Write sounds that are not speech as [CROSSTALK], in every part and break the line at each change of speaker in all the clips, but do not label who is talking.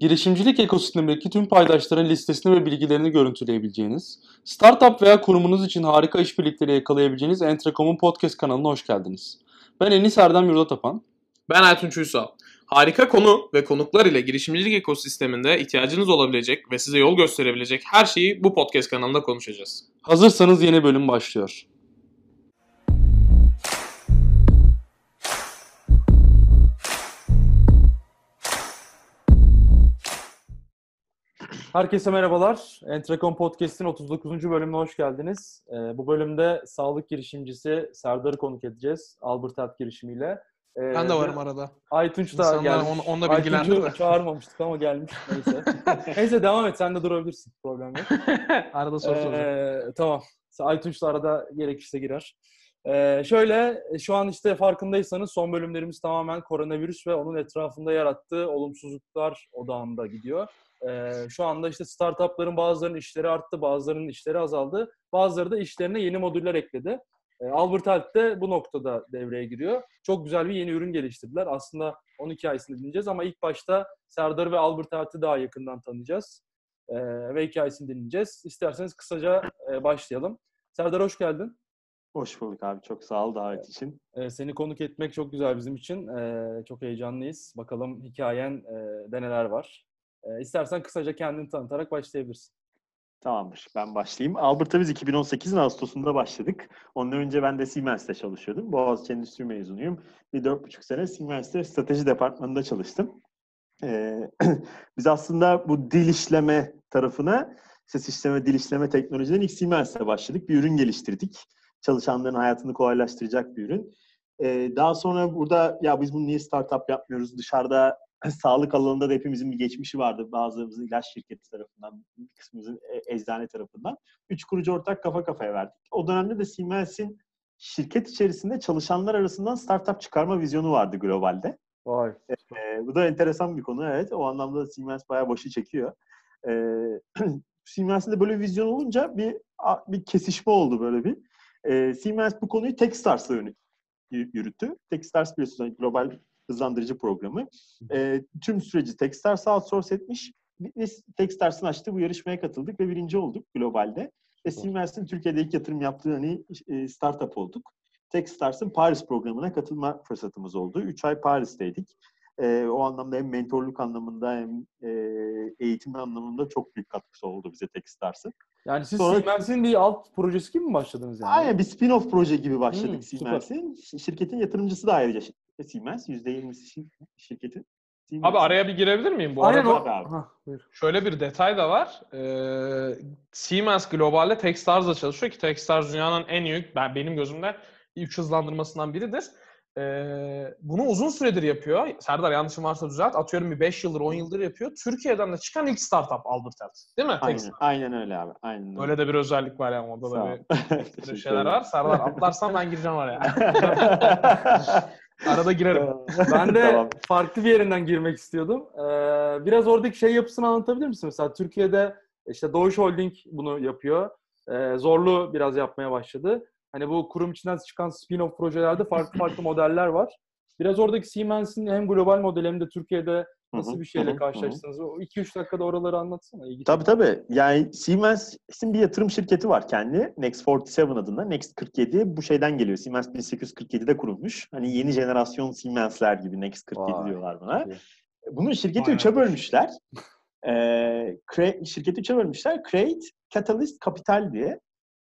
girişimcilik ekosistemindeki tüm paydaşların listesini ve bilgilerini görüntüleyebileceğiniz, startup veya kurumunuz için harika işbirlikleri yakalayabileceğiniz Entrecom'un podcast kanalına hoş geldiniz. Ben Enis Erdem Yurdatapan.
Ben Ertunç Uysal. Harika konu ve konuklar ile girişimcilik ekosisteminde ihtiyacınız olabilecek ve size yol gösterebilecek her şeyi bu podcast kanalında konuşacağız.
Hazırsanız yeni bölüm başlıyor. Herkese merhabalar. Entrecom Podcast'in 39. bölümüne hoş geldiniz. Ee, bu bölümde sağlık girişimcisi Serdar'ı konuk edeceğiz. Albert Health girişimiyle.
Ee, ben de varım arada.
Aytunç da
İnsanlar
gelmiş.
Onu, onunla bilgilendir
Aytunç'u çağırmamıştık ama gelmiş. Neyse. [LAUGHS] Neyse devam et. Sen de durabilirsin. Problem yok. [LAUGHS]
arada soru ee, soracağım.
Tamam. Aytunç da arada gerekirse girer. Ee, şöyle şu an işte farkındaysanız son bölümlerimiz tamamen koronavirüs ve onun etrafında yarattığı olumsuzluklar odağında gidiyor. Ee, şu anda işte startupların bazılarının işleri arttı, bazılarının işleri azaldı. Bazıları da işlerine yeni modüller ekledi. Ee, Albert Health de bu noktada devreye giriyor. Çok güzel bir yeni ürün geliştirdiler. Aslında onun hikayesini dinleyeceğiz ama ilk başta Serdar ve Albert Health'i daha yakından tanıyacağız. Ee, ve hikayesini dinleyeceğiz. İsterseniz kısaca e, başlayalım. Serdar hoş geldin.
Hoş bulduk abi. Çok sağ ol davet için.
Ee, seni konuk etmek çok güzel bizim için. Ee, çok heyecanlıyız. Bakalım hikayen e, de neler var. E, istersen kısaca kendini tanıtarak başlayabilirsin.
Tamamdır. Ben başlayayım. Albert'a biz 2018'in Ağustos'unda başladık. Ondan önce ben de Siemens'te çalışıyordum. Boğaziçi Endüstri mezunuyum. Bir dört buçuk sene Siemens'te strateji departmanında çalıştım. Ee, [CLEARS THROAT] biz aslında bu dil işleme tarafına, ses işleme, dil işleme teknolojilerin ilk Siemens'te başladık. Bir ürün geliştirdik. Çalışanların hayatını kolaylaştıracak bir ürün. Ee, daha sonra burada ya biz bunu niye startup yapmıyoruz? Dışarıda [LAUGHS] sağlık alanında da hepimizin bir geçmişi vardı. Bazılarımızın ilaç şirketi tarafından, bir kısmımızın e, eczane tarafından. Üç kurucu ortak kafa kafaya verdik. O dönemde de Siemens'in şirket içerisinde çalışanlar arasından startup çıkarma vizyonu vardı globalde.
Vay.
Ee, bu da enteresan bir konu evet. O anlamda Siemens bayağı başı çekiyor. Ee, [CLEARS THROAT] Siemens'in de böyle bir vizyon olunca bir bir kesişme oldu böyle bir. Ee, Siemens bu konuyu Techstars'la yürüttü. Techstars biliyorsunuz hani global hızlandırıcı programı. E, tüm süreci Techstars outsource etmiş. Biz Techstars'ın açtığı bu yarışmaya katıldık ve birinci olduk globalde. Ve Siemens'in Türkiye'de ilk yatırım yaptığı hani startup olduk. Techstars'ın Paris programına katılma fırsatımız oldu. Üç ay Paris'teydik. E, o anlamda hem mentorluk anlamında hem e, eğitim anlamında çok büyük katkısı oldu bize Techstars'ın.
Yani siz Sonra, Siemens'in bir alt projesi gibi mi başladınız yani?
Aynen bir spin-off proje gibi başladık hmm, Siemens'in. Şirketin yatırımcısı da ayrıca Siemens. %20'si şirketin.
Siemens. Abi araya bir girebil miyim bu
Aynen
arada?
Abi. Ha,
Şöyle bir detay da var. Ee, Siemens globalde Techstars'la çalışıyor ki Techstars dünyanın en büyük, ben, benim gözümde ilk hızlandırmasından biridir. Ee, bunu uzun süredir yapıyor. Serdar yanlışım varsa düzelt. Atıyorum bir 5 yıldır 10 yıldır yapıyor. Türkiye'den de çıkan ilk startup Albert Health. Değil mi?
Aynen, aynen öyle abi. Aynen öyle.
Öyle de bir özellik var yani orada da bir, bir [LAUGHS] şeyler var. Serdar [LAUGHS] atlarsan ben gireceğim oraya. [LAUGHS] Arada girerim.
ben de tamam. farklı bir yerinden girmek istiyordum. Ee, biraz oradaki şey yapısını anlatabilir misin? Mesela Türkiye'de işte Doğuş Holding bunu yapıyor. Ee, Zorlu biraz yapmaya başladı. Hani bu kurum içinden çıkan spin-off projelerde farklı farklı modeller var. Biraz oradaki Siemens'in hem global modeli hem de Türkiye'de nasıl bir şeyle karşılaştınız? O 2-3 dakikada oraları anlatsana. İlgi
tabii tabii. Yani Siemens'in bir yatırım şirketi var kendi. Next 47 adında. Next 47 bu şeyden geliyor. Siemens 1847'de kurulmuş. Hani yeni jenerasyon Siemens'ler gibi Next 47 Vay. diyorlar buna. Bunun şirketi üçe bölmüşler. [LAUGHS] ee, şirketi üçe bölmüşler. Create, Catalyst, Capital diye.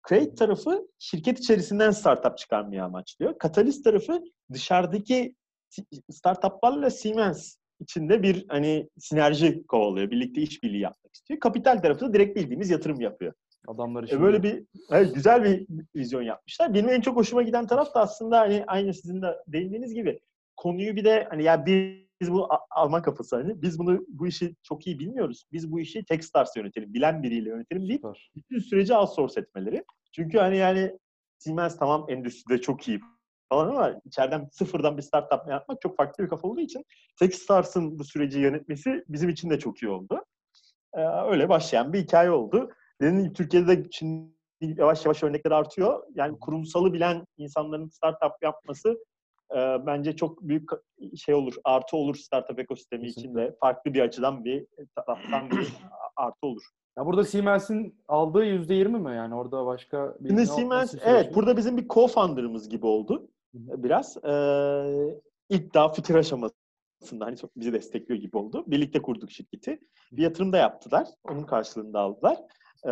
Create tarafı şirket içerisinden startup çıkarmaya amaçlıyor. Catalyst tarafı dışarıdaki startuplarla Siemens içinde bir hani sinerji kovalıyor. Birlikte işbirliği yapmak istiyor. Kapital tarafı da direkt bildiğimiz yatırım yapıyor.
Adamlar
için. E böyle bir evet, güzel bir vizyon yapmışlar. Benim en çok hoşuma giden taraf da aslında hani aynı sizin de değindiğiniz gibi konuyu bir de hani ya biz bu Alman kafası hani biz bunu bu işi çok iyi bilmiyoruz. Biz bu işi Techstars yönetelim, bilen biriyle yönetelim deyip bütün süreci outsource etmeleri. Çünkü hani yani Siemens tamam endüstride çok iyi falan ama içeriden sıfırdan bir startup yapmak çok farklı bir kafa olduğu için Techstars'ın bu süreci yönetmesi bizim için de çok iyi oldu. Ee, öyle başlayan bir hikaye oldu. Gibi Türkiye'de de şimdi yavaş yavaş örnekler artıyor. Yani kurumsalı bilen insanların startup yapması e, bence çok büyük şey olur, artı olur startup ekosistemi
Kesinlikle.
içinde. Farklı bir açıdan bir taraftan bir [CLEARS THROAT] artı olur.
Ya burada Siemens'in aldığı %20 mi yani? Orada başka bir...
Şimdi Siemens, evet burada bizim bir co-founder'ımız gibi oldu. Biraz. Ee, ilk daha fikir aşamasında hani çok bizi destekliyor gibi oldu. Birlikte kurduk şirketi. Bir yatırım da yaptılar. Onun karşılığında aldılar. Ee,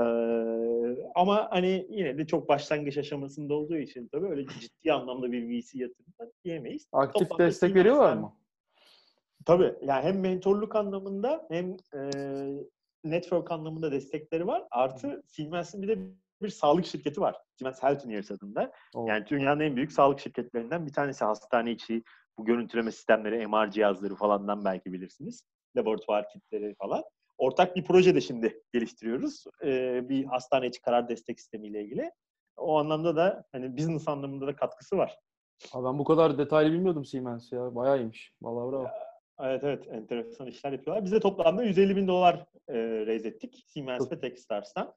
ama hani yine de çok başlangıç aşamasında olduğu için tabii öyle ciddi anlamda bir VC yatırım da diyemeyiz.
Aktif
Toplamda
destek veriyorlar mı?
Tabii. Yani hem mentorluk anlamında hem e, network anlamında destekleri var. Artı Siemens'in bir de bir sağlık şirketi var. Siemens Healthineers adında.
Oo.
Yani dünyanın en büyük sağlık şirketlerinden bir tanesi. Hastane içi bu görüntüleme sistemleri, MR cihazları falandan belki bilirsiniz. Laboratuvar kitleri falan. Ortak bir proje de şimdi geliştiriyoruz. Ee, bir hastane içi karar destek sistemiyle ilgili. O anlamda da hani business anlamında da katkısı var.
Ha, ben bu kadar detaylı bilmiyordum Siemens ya. Bayağı iyiymiş. Vallahi bravo.
Evet evet enteresan işler yapıyorlar. Biz de toplamda 150 bin dolar e, raise ettik. Siemens ve Techstars'tan.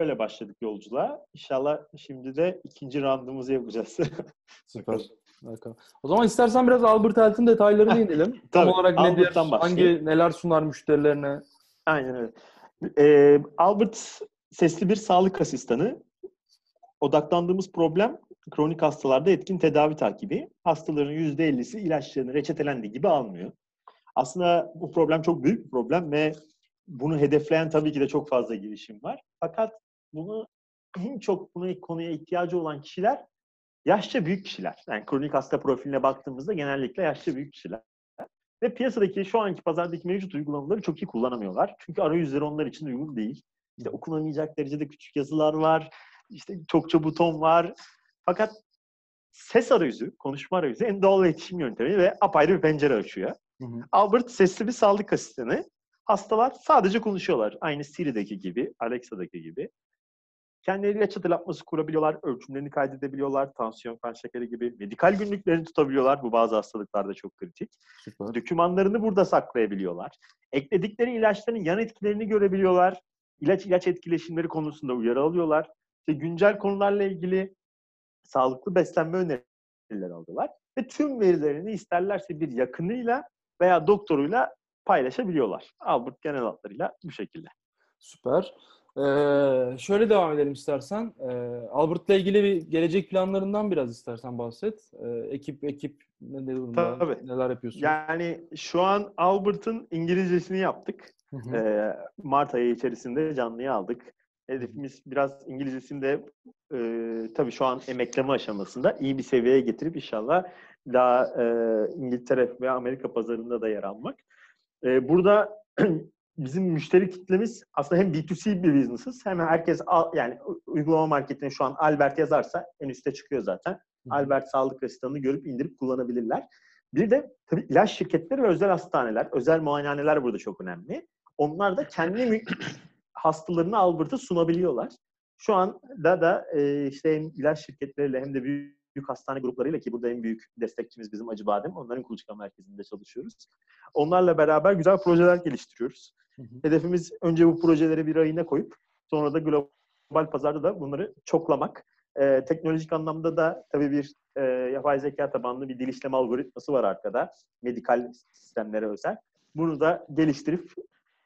Böyle başladık yolculuğa. İnşallah şimdi de ikinci roundumuzu yapacağız. [LAUGHS]
Süper. Bakalım. O zaman istersen biraz Albert Health'in detaylarına inelim. [LAUGHS] Tam olarak nedir? Hangi neler sunar müşterilerine?
Aynen öyle. Ee, Albert sesli bir sağlık asistanı. Odaklandığımız problem kronik hastalarda etkin tedavi takibi. Hastaların %50'si ilaçlarını reçetelendiği gibi almıyor. Aslında bu problem çok büyük bir problem ve bunu hedefleyen tabii ki de çok fazla girişim var. Fakat bunu en çok buna konuya ihtiyacı olan kişiler yaşça büyük kişiler. Yani kronik hasta profiline baktığımızda genellikle yaşça büyük kişiler. Ve piyasadaki şu anki pazardaki mevcut uygulamaları çok iyi kullanamıyorlar. Çünkü arayüzleri onlar için uygun değil. İşte okunamayacak derecede küçük yazılar var. İşte çokça buton var. Fakat ses arayüzü, konuşma arayüzü en doğal iletişim yöntemi ve apayrı bir pencere açıyor.
Hı hı.
Albert sesli bir sağlık asistanı. Hastalar sadece konuşuyorlar. Aynı Siri'deki gibi, Alexa'daki gibi. Kendileri ilaç hatırlatması kurabiliyorlar, ölçümlerini kaydedebiliyorlar, tansiyon, kan şekeri gibi. Medikal günlüklerini tutabiliyorlar. Bu bazı hastalıklarda çok kritik.
Süper.
Dokümanlarını burada saklayabiliyorlar. Ekledikleri ilaçların yan etkilerini görebiliyorlar. İlaç ilaç etkileşimleri konusunda uyarı alıyorlar. İşte güncel konularla ilgili sağlıklı beslenme önerileri alıyorlar. Ve tüm verilerini isterlerse bir yakınıyla veya doktoruyla paylaşabiliyorlar. Albert genel hatlarıyla bu şekilde.
Süper. Ee, şöyle devam edelim istersen. Ee, Albert'la ilgili bir gelecek planlarından biraz istersen bahset. Ee, ekip ekip ne durumda?
Tabii.
Neler yapıyorsun?
Yani şu an Albert'ın İngilizcesini yaptık. Ee, Mart ayı içerisinde canlıya aldık. Hedefimiz biraz İngilizcesini de e, tabii şu an emekleme aşamasında iyi bir seviyeye getirip inşallah daha e, İngiltere ve Amerika pazarında da yer almak. E, burada [CLEARS THROAT] bizim müşteri kitlemiz aslında hem B2C bir business'ız hem herkes al- yani uygulama marketine şu an Albert yazarsa en üstte çıkıyor zaten.
Hı.
Albert sağlık asistanını görüp indirip kullanabilirler. Bir de tabii ilaç şirketleri ve özel hastaneler, özel muayenehaneler burada çok önemli. Onlar da kendi [CLEARS THROAT] hastalarını Albert'a sunabiliyorlar. Şu an da da e, işte hem ilaç şirketleriyle hem de büyük, büyük hastane gruplarıyla ki burada en büyük destekçimiz bizim Acıbadem. Onların kuluçka merkezinde çalışıyoruz. Onlarla beraber güzel projeler geliştiriyoruz.
Hı hı.
Hedefimiz önce bu projeleri bir ayına koyup sonra da global pazarda da bunları çoklamak. Ee, teknolojik anlamda da tabii bir e, yapay zeka tabanlı bir dil işleme algoritması var arkada. Medikal sistemlere özel. Bunu da geliştirip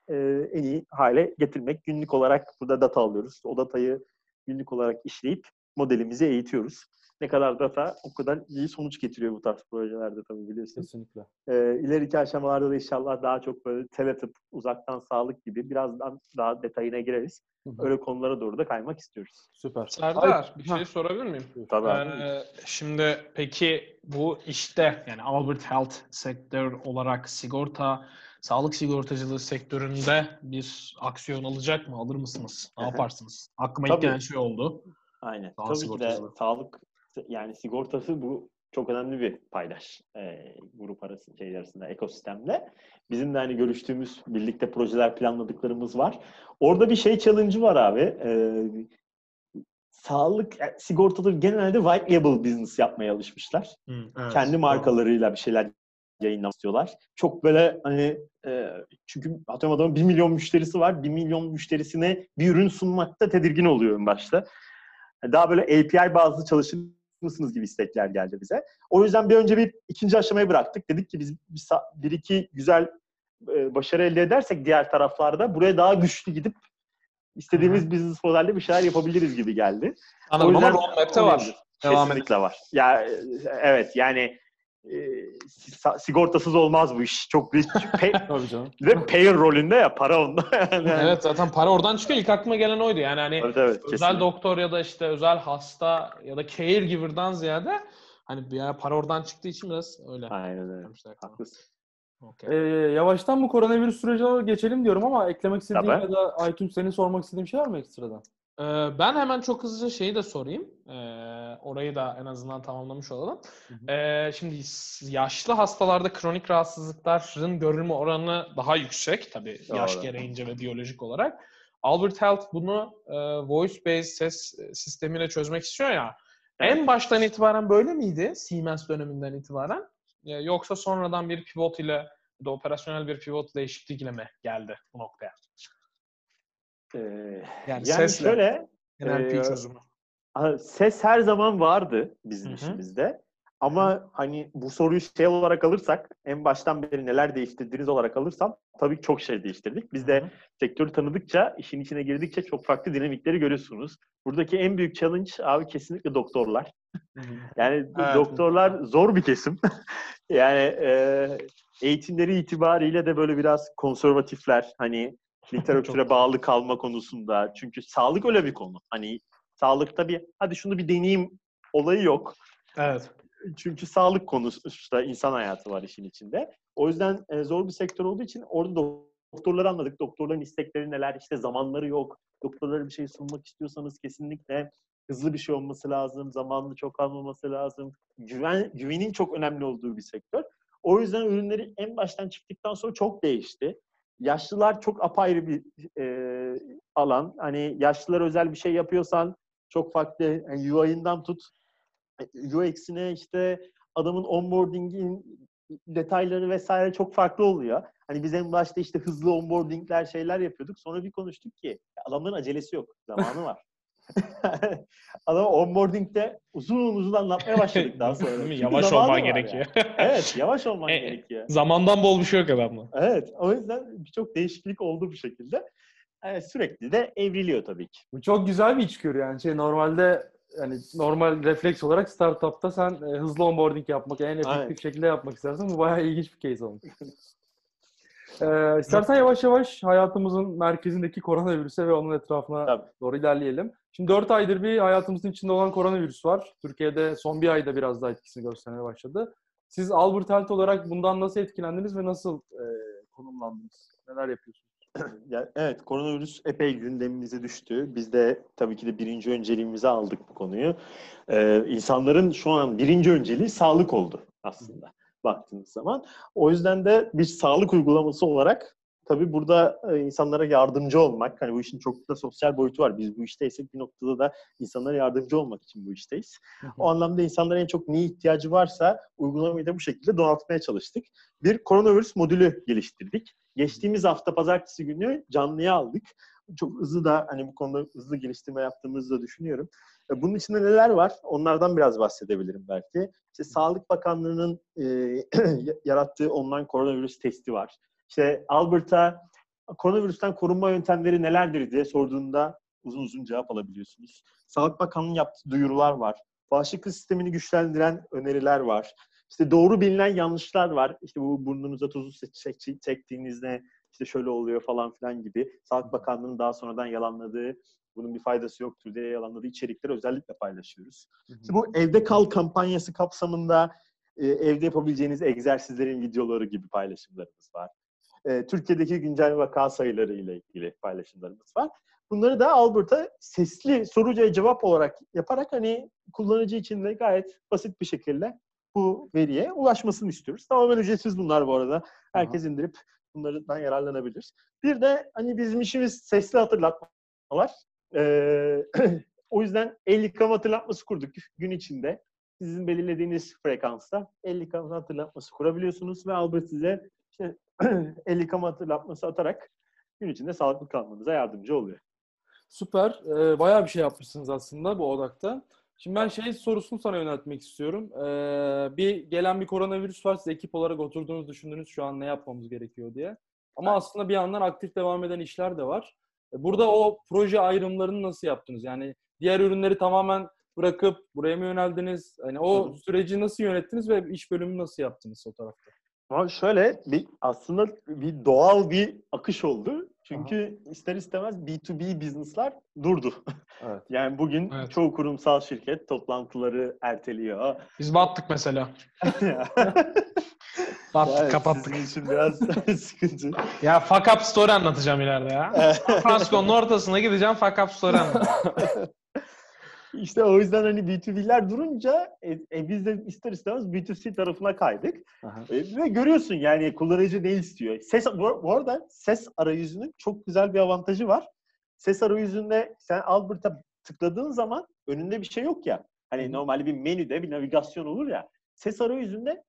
e, en iyi hale getirmek. Günlük olarak burada data alıyoruz. O datayı günlük olarak işleyip modelimizi eğitiyoruz. Ne kadar data o kadar iyi sonuç getiriyor bu tarz projelerde tabii biliyorsunuz.
Kesinlikle.
E, ileriki aşamalarda da inşallah daha çok böyle teletıp, uzaktan sağlık gibi birazdan daha detayına gireriz.
Hı hı.
Öyle konulara doğru da kaymak istiyoruz.
Süper.
Serdar bir
Ha.
şey sorabilir miyim?
Tabii abi.
Ee, şimdi peki bu işte yani Albert Health sektör olarak sigorta, sağlık sigortacılığı sektöründe bir aksiyon alacak mı? Alır mısınız? Ne yaparsınız? Aklıma ilk gelen şey oldu.
Aynen.
Sağlık
Tabii ki de sağlık yani sigortası bu çok önemli bir paydaş e, grup arası şey arasında ekosistemde. Bizim de hani görüştüğümüz birlikte projeler planladıklarımız var. Orada bir şey challenge'ı var abi. E, sağlık yani sigortaları genelde white label business yapmaya alışmışlar.
evet,
kendi markalarıyla bir şeyler yayınlamak istiyorlar. Çok böyle hani e, çünkü atıyorum adamın 1 milyon müşterisi var. 1 milyon müşterisine bir ürün sunmakta tedirgin oluyor en başta. Daha böyle API bazlı çalışır mısınız gibi istekler geldi bize. O yüzden bir önce bir ikinci aşamayı bıraktık. Dedik ki biz bir, bir iki güzel e, başarı elde edersek diğer taraflarda buraya daha güçlü gidip istediğimiz business modelde bir şeyler yapabiliriz gibi geldi.
Anladım ama roadmap'te var.
Devam Kesinlikle var. Ya evet yani e, sigortasız olmaz bu iş. Çok büyük [LAUGHS] pay,
Tabii canım.
ve payer rolünde ya para onda. [LAUGHS] yani.
Evet zaten para oradan çıkıyor. İlk aklıma gelen oydu. Yani hani
Evet, evet,
özel
kesinlikle.
doktor ya da işte özel hasta ya da caregiver'dan ziyade hani bir ya para oradan çıktığı için biraz öyle.
Aynen öyle. Haklısın.
Okey.
Ee, yavaştan bu koronavirüs sürecine geçelim diyorum ama eklemek istediğin
Tabii.
ya da Aytun senin sormak istediğin bir şey var mı ekstradan?
Ee, ben hemen çok hızlıca şeyi de sorayım. Ee, orayı da en azından tamamlamış olalım.
Hı hı.
Ee, şimdi yaşlı hastalarda kronik rahatsızlıkların görülme oranı daha yüksek. Tabii yaş
Doğru.
gereğince ve biyolojik olarak. Albert Health bunu e, voice-based ses e, sistemiyle çözmek istiyor ya.
Evet.
En baştan itibaren böyle miydi? Siemens döneminden itibaren. Yoksa sonradan bir pivot ile da operasyonel bir pivot değişiklikle mi geldi bu noktaya?
Ee,
Yani,
yani
sesle
şöyle
NLP
e,
çözümü.
Ses her zaman vardı bizim
Hı hı.
işimizde. Ama hani bu soruyu şey olarak alırsak, en baştan beri neler değiştirdiğiniz olarak alırsam tabii çok şey değiştirdik. Biz de
hı.
sektörü tanıdıkça, işin içine girdikçe çok farklı dinamikleri görüyorsunuz. Buradaki en büyük challenge abi kesinlikle doktorlar. [LAUGHS] Yani
Evet.
doktorlar zor bir kesim. [LAUGHS] yani e, eğitimleri itibariyle de böyle biraz konservatifler. Hani [LAUGHS] literatüre bağlı kalma konusunda. Çünkü sağlık öyle bir konu. Hani sağlıkta bir hadi şunu bir deneyeyim olayı yok.
Evet.
Çünkü sağlık konusunda insan hayatı var işin içinde. O yüzden e, zor bir sektör olduğu için orada do- doktorları anladık. Doktorların istekleri neler, işte zamanları yok. Doktorlara bir şey sunmak istiyorsanız kesinlikle hızlı bir şey olması lazım, zamanlı çok almaması lazım. Güven, güvenin çok önemli olduğu bir sektör. O yüzden ürünleri en baştan çıktıktan sonra çok değişti. Yaşlılar çok apayrı bir e, alan. Hani yaşlılar özel bir şey yapıyorsan çok farklı yani UI'ından tut UX'ine işte adamın onboarding'in detayları vesaire çok farklı oluyor. Hani biz en başta işte hızlı onboarding'ler şeyler yapıyorduk. Sonra bir konuştuk ki adamların acelesi yok. Zamanı var. [LAUGHS] Adam onboarding'de uzun uzun anlatmaya başladık daha sonra.
Değil mi? Yavaş olman gerekiyor.
yani. Evet, yavaş olman [LAUGHS]
E,
gerekiyor.
Zamandan bol bir şey yok adamla.
Evet, o yüzden birçok değişiklik oldu bu şekilde. Evet, sürekli de evriliyor tabii ki.
Bu çok güzel bir içgörü yani. Şey normalde yani normal refleks olarak startupta sen e, hızlı onboarding yapmak, en efektif
Aynen.
şekilde yapmak istersen bu bayağı ilginç bir case olmuş. Ee, istersen yavaş yavaş hayatımızın merkezindeki koronavirüse ve onun etrafına
Tabii.
doğru ilerleyelim. Şimdi 4 aydır bir hayatımızın içinde olan koronavirüs var. Türkiye'de son bir ayda biraz daha etkisini göstermeye başladı. Siz Albert Health olarak bundan nasıl etkilendiniz ve nasıl e, konumlandınız? Neler yapıyorsunuz? [CLEARS THROAT]
Ya, evet, koronavirüs epey gündemimize düştü. Biz de tabii ki de birinci önceliğimize aldık bu konuyu. Ee, insanların şu an birinci önceliği sağlık oldu aslında baktığınız zaman. O yüzden de bir sağlık uygulaması olarak tabii burada e, insanlara yardımcı olmak, hani bu işin çok da sosyal boyutu var. Biz bu işteysek bir noktada da insanlara yardımcı olmak için bu işteyiz. O anlamda insanların en çok neye ihtiyacı varsa uygulamayı da bu şekilde donatmaya çalıştık. Bir koronavirüs modülü geliştirdik. Geçtiğimiz hafta pazartesi günü canlıya aldık. Çok hızlı da hani bu konuda hızlı geliştirme yaptığımızı da düşünüyorum. E, Bunun içinde neler var? Onlardan biraz bahsedebilirim belki. İşte Sağlık Bakanlığı'nın e, [CLEARS THROAT] yarattığı online koronavirüs testi var. İşte Albert'a koronavirüsten korunma yöntemleri nelerdir diye sorduğunda uzun uzun cevap alabiliyorsunuz. Sağlık Bakanlığı'nın yaptığı duyurular var. Bağışıklık sistemini güçlendiren öneriler var. İşte doğru bilinen yanlışlar var. İşte bu burnunuza tuzu çek- çektiğinizde işte şöyle oluyor falan filan gibi. Sağlık Bakanlığı'nın daha sonradan yalanladığı, bunun bir faydası yoktur diye yalanladığı içerikleri özellikle paylaşıyoruz. İşte bu evde kal kampanyası kapsamında e, evde yapabileceğiniz egzersizlerin videoları gibi paylaşımlarımız var. E, Türkiye'deki güncel vaka sayıları ile ilgili paylaşımlarımız var. Bunları da Albert'a sesli soruya cevap olarak yaparak hani kullanıcı için de gayet basit bir şekilde bu veriye ulaşmasını istiyoruz. Tamamen ücretsiz bunlar bu arada. Herkes indirip bunlardan yararlanabilir. Bir de hani bizim işimiz sesli hatırlatmalar. Ee, [CLEARS THROAT] o yüzden el yıkama hatırlatması kurduk gün içinde. Sizin belirlediğiniz frekansta el yıkama hatırlatması kurabiliyorsunuz ve Albert size işte [CLEARS THROAT] el yıkama hatırlatması atarak gün içinde sağlıklı kalmanıza yardımcı oluyor.
Süper. Ee, bayağı bir şey yapmışsınız aslında bu odakta. Şimdi ben şey sorusunu sana yöneltmek istiyorum. Ee, bir gelen bir koronavirüs var. Siz ekip olarak oturduğunuz düşündünüz şu an ne yapmamız gerekiyor diye. Ama
Evet.
aslında bir yandan aktif devam eden işler de var. E, Burada o proje ayrımlarını nasıl yaptınız? Yani diğer ürünleri tamamen bırakıp buraya mı yöneldiniz? Hani o
Hı
süreci nasıl yönettiniz ve iş bölümünü nasıl yaptınız o tarafta?
Ama şöyle bir aslında bir doğal bir akış oldu. Çünkü ister istemez B2B business'lar durdu. [LAUGHS]
Evet.
Yani bugün
Evet.
çoğu kurumsal şirket toplantıları erteliyor.
Biz battık mesela. [LAUGHS] Battık,
Evet,
kapattık.
Sizin için biraz [LAUGHS] sıkıntı.
Ya fuck up story anlatacağım ileride ya. Fransko'nun ortasına gideceğim fuck up story anlatacağım.
İşte o yüzden hani B2B'ler durunca e, e, biz de ister istemez B2C tarafına kaydık.
Aha.
E, ve görüyorsun yani kullanıcı ne istiyor. Ses bu, bu arada ses arayüzünün çok güzel bir avantajı var. Ses arayüzünde sen Albert'a tıkladığın zaman önünde bir şey yok ya. Hani normalde bir menüde bir navigasyon olur ya. Ses arayüzünde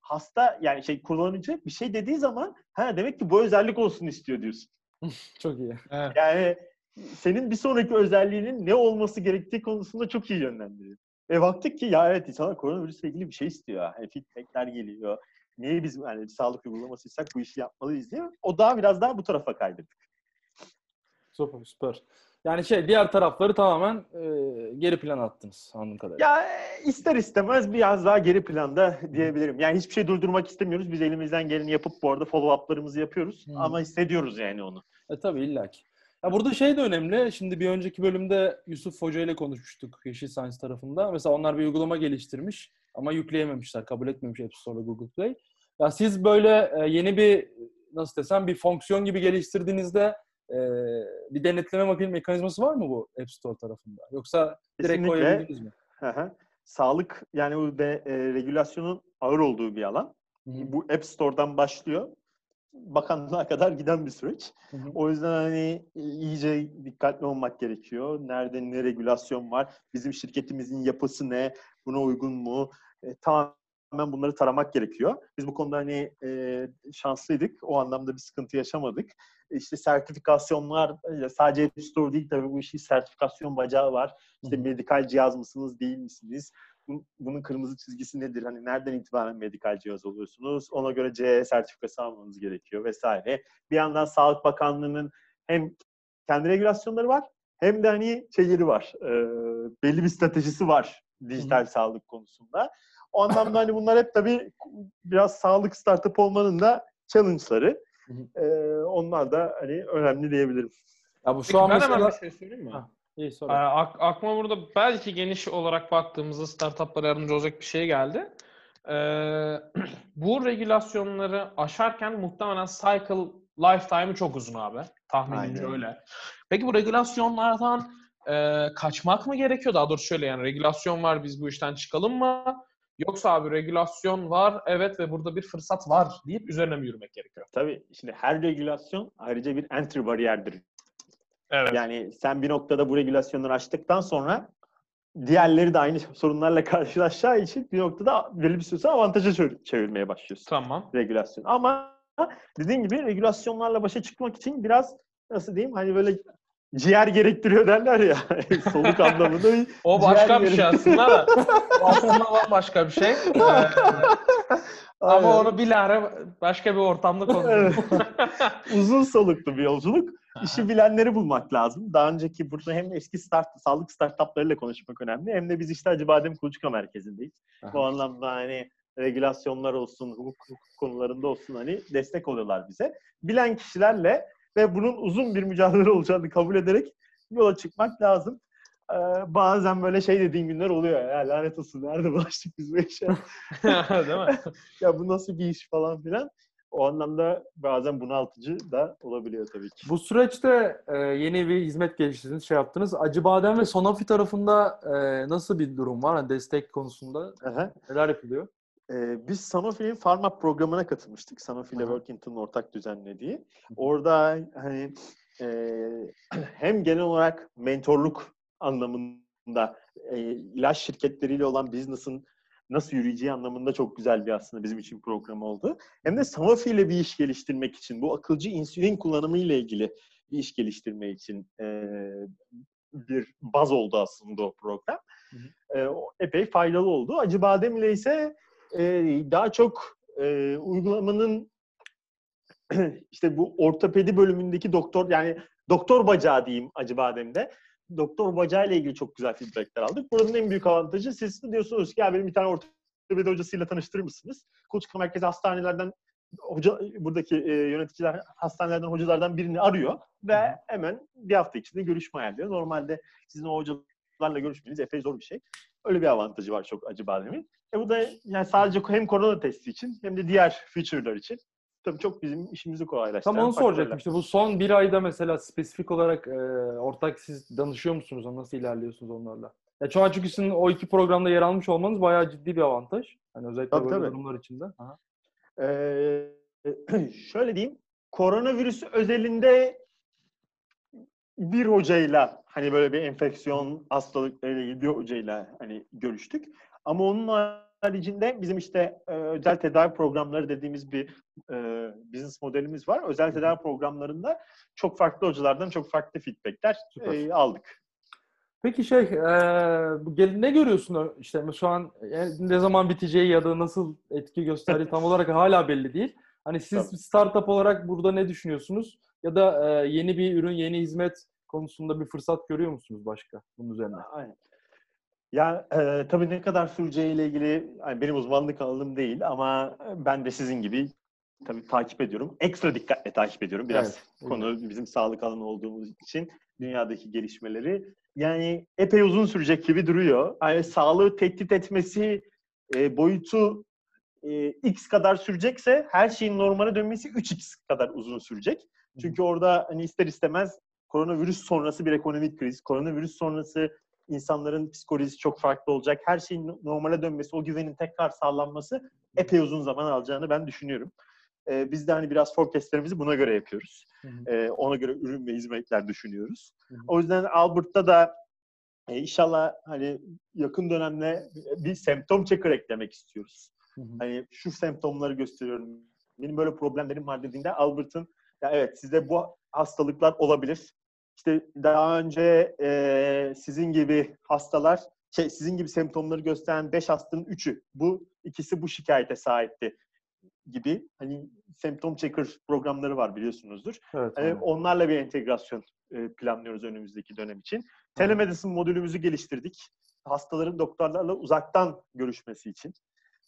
hasta yani şey kullanıcı bir şey dediği zaman ha demek ki bu özellik olsun istiyor diyorsun. [LAUGHS]
Çok iyi.
Evet.
Yani senin bir sonraki özelliğinin ne olması gerektiği konusunda çok iyi yönlendiriyor. Ve baktık ki ya evet insanlar koronavirüsle ilgili bir şey istiyor. Hani feedbackler geliyor. Niye biz hani bir sağlık uygulamasıysak bu işi yapmalıyız diye. O daha biraz daha bu tarafa kaydırdık.
Süper, süper. Yani şey diğer tarafları tamamen e, geri plana attınız anladığım kadarıyla.
Ya ister istemez biraz daha geri planda diyebilirim. Yani hiçbir şey durdurmak istemiyoruz. Biz elimizden geleni yapıp bu arada follow-up'larımızı yapıyoruz.
Hı.
Ama hissediyoruz yani onu.
E tabii illaki. Ya burada şey de önemli. Şimdi bir önceki bölümde Yusuf Hoca ile konuşmuştuk Yeşil Science tarafında. Mesela onlar bir uygulama geliştirmiş ama yükleyememişler. Kabul etmemiş App Store ve Google Play. Ya siz böyle e, yeni bir nasıl desem bir fonksiyon gibi geliştirdiğinizde e, bir denetleme makine mekanizması var mı bu App Store tarafında? Yoksa direkt
Kesinlikle.
koyabildiniz mi?
Hı hı. Sağlık yani o de, e, regülasyonun ağır olduğu bir alan.
Hı hı.
Bu App Store'dan başlıyor. Bakanlığa kadar giden bir süreç.
Hı hı.
O yüzden hani iyice dikkatli olmak gerekiyor. Nerede ne regülasyon var? Bizim şirketimizin yapısı ne? Buna uygun mu? E, tamamen bunları taramak gerekiyor. Biz bu konuda hani e, şanslıydık. O anlamda bir sıkıntı yaşamadık. E, İşte sertifikasyonlar e, sadece App Store değil tabii bu işin sertifikasyon bacağı var. İşte
Hı hı.
medikal cihaz mısınız, değil misiniz? Bu- Bunun kırmızı çizgisi nedir? Hani nereden itibaren medikal cihaz oluyorsunuz? Ona göre CE sertifikası almanız gerekiyor vesaire. Bir yandan Sağlık Bakanlığı'nın hem kendi regülasyonları var hem de hani şeyleri var. e, belli bir stratejisi var dijital sağlık konusunda. O anlamda hani bunlar hep tabii biraz sağlık startup olmanın da challenge'ları.
Hı hı.
E, onlar da hani önemli diyebilirim.
Ya bu şu
Peki
an
ben hemen
mesela...
bir şey söyleyeyim mi?
Ha, İyi
Ee,
sonra.
ak- aklıma burada belki geniş olarak baktığımızda startuplara yardımcı olacak bir şey geldi. Ee, [CLEARS THROAT] bu regülasyonları aşarken muhtemelen cycle lifetime'ı çok uzun abi. Tahminimce öyle. Peki bu regülasyonlardan e, kaçmak mı gerekiyor? Daha doğrusu şöyle yani regülasyon var biz bu işten çıkalım mı? Yoksa abi regülasyon var evet ve burada bir fırsat var deyip üzerine mi yürümek gerekiyor?
Tabii şimdi her regülasyon ayrıca bir entry bariyerdir.
Evet.
Yani sen bir noktada bu regülasyonları açtıktan sonra diğerleri de aynı [LAUGHS] sorunlarla karşılaşacağı için bir noktada belli bir süre avantaja çevir- çevirmeye başlıyorsun
Tamam.
regülasyon. Ama dediğin gibi regülasyonlarla başa çıkmak için biraz nasıl diyeyim hani böyle ciğer gerektiriyor derler ya [LAUGHS] soluk anlamında.
O başka bir şey aslında [LAUGHS] da. Aslında bambaşka bir şey. Ee, Ama onu bilahare başka bir ortamda konuşuruz. [LAUGHS]
Uzun soluklu bir yolculuk. İşi bilenleri bulmak lazım. Daha önceki burada hem eski start, sağlık startuplarıyla konuşmak önemli hem de biz işte Acıbadem Kuluçka Merkezi'ndeyiz.
Aha.
Bu anlamda hani regülasyonlar olsun, hukuk, hukuk konularında olsun hani destek oluyorlar bize. Bilen kişilerle ve bunun uzun bir mücadele olacağını kabul ederek yola çıkmak lazım. Ee, bazen böyle şey dediğin günler oluyor ya lanet olsun nerede bulaştık biz bu işe [LAUGHS]
Değil mi? [LAUGHS]
ya bu nasıl bir iş falan filan. O anlamda bazen bunaltıcı da olabiliyor tabii ki.
Bu süreçte e, yeni bir hizmet geliştirdiniz, şey yaptınız. Acıbadem ve Sanofi tarafında e, nasıl bir durum var? Hani destek konusunda
Aha.
neler yapılıyor?
Ee, biz Sanofi'nin Pharma programına katılmıştık. Sanofi ile. Workington'un ortak düzenlediği. Orada hani e, [CLEARS THROAT] hem genel olarak mentorluk anlamında e, ilaç şirketleriyle olan business'ın nasıl yürüyeceği anlamında çok güzel bir aslında bizim için program oldu. Hem de Sanofi ile bir iş geliştirmek için, bu akılcı insülin kullanımı ile ilgili bir iş geliştirme için e, bir baz oldu aslında o program. E, o epey faydalı oldu. Acı badem ile ise e, daha çok e, uygulamanın [CLEARS THROAT] işte bu ortopedi bölümündeki doktor yani doktor bacağı diyeyim acı bademde. Doktor bacağı ile ilgili çok güzel feedbackler aldık. Buranın en büyük avantajı siz diyorsunuz ki ya benim bir tane ortopedi hocasıyla tanıştırır mısınız? Kuluçka Merkezi hastanelerden hoca buradaki e, yöneticiler hastanelerden hocalardan birini arıyor ve hemen bir hafta içinde görüşme ayarlıyor. Normalde sizin o hocalarla görüşmeniz epey zor bir şey. Öyle bir avantajı var çok acı bademin. E bu da yani sadece hem korona testi için hem de diğer feature'lar için tabii çok bizim işimizi kolaylaştıran
Tam onu
faktörler.
soracaktım. İşte bu son bir ayda mesela spesifik olarak e, ortak siz danışıyor musunuz? Nasıl ilerliyorsunuz onlarla? Ya şu an çünkü sizin o iki programda yer almış olmanız bayağı ciddi bir avantaj. Hani özellikle
Tabii,
böyle
tabii.
durumlar içinde. Aha.
Ee, [CLEARS THROAT] şöyle diyeyim, koronavirüs özelinde bir hocayla hani böyle bir enfeksiyon hastalıklarıyla ilgili bir hocayla hani görüştük. Ama onun haricinde bizim işte e, özel tedavi programları dediğimiz bir e, business modelimiz var. Özel tedavi programlarında çok farklı hocalardan çok farklı feedbackler
Süper.
e, aldık.
Peki şey, e, ne görüyorsun işte şu an e, ne zaman biteceği ya da nasıl etki gösterdiği tam olarak hala belli değil. Hani siz
Tabii.
startup olarak burada ne düşünüyorsunuz? Ya da e, yeni bir ürün, yeni hizmet konusunda bir fırsat görüyor musunuz başka bunun üzerine?
Aynen. Ya e, tabii ne kadar süreceğiyle ilgili hani benim uzmanlık alanım değil ama ben de sizin gibi tabii takip ediyorum. Ekstra dikkatle takip ediyorum. Biraz
Evet,
konu bizim sağlık alanı olduğumuz için dünyadaki gelişmeleri. Yani epey uzun sürecek gibi duruyor. Yani sağlığı tehdit etmesi e, boyutu e, x kadar sürecekse her şeyin normale dönmesi 3x kadar uzun sürecek. Çünkü orada hani ister istemez koronavirüs sonrası bir ekonomik kriz, koronavirüs sonrası insanların psikolojisi çok farklı olacak. Her şeyin normale dönmesi, o güvenin tekrar sağlanması epey uzun zaman alacağını ben düşünüyorum. Ee, biz de hani biraz forecastlerimizi buna göre yapıyoruz. Ee, ona göre ürün ve hizmetler düşünüyoruz.
Hı hı.
O yüzden Albert'ta da e, inşallah hani yakın dönemde bir semptom checker eklemek istiyoruz.
Hı hı.
Hani şu semptomları gösteriyorum. Benim böyle problemlerim var dediğinde Albert'ın ya evet sizde bu hastalıklar olabilir. İşte daha önce e, sizin gibi hastalar, şey, sizin gibi semptomları gösteren 5 hastanın 3'ü, bu ikisi bu şikayete sahipti gibi hani semptom checker programları var biliyorsunuzdur.
Evet.
Hani
aynen.
onlarla bir entegrasyon e, planlıyoruz önümüzdeki dönem için. Telemedicine modülümüzü geliştirdik. Hastaların doktorlarla uzaktan görüşmesi için.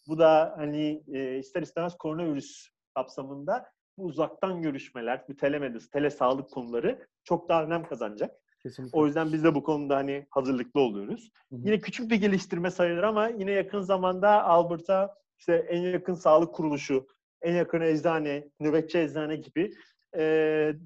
Bu da hani e, ister istemez koronavirüs kapsamında bu uzaktan görüşmeler, bu telemedicine, telesağlık konuları çok daha önem kazanacak.
Kesinlikle.
O yüzden biz de bu konuda hani hazırlıklı oluyoruz.
Hı hı.
Yine küçük bir geliştirme sayılır ama yine yakın zamanda Albert'a işte en yakın sağlık kuruluşu, en yakın eczane, nöbetçi eczane gibi e,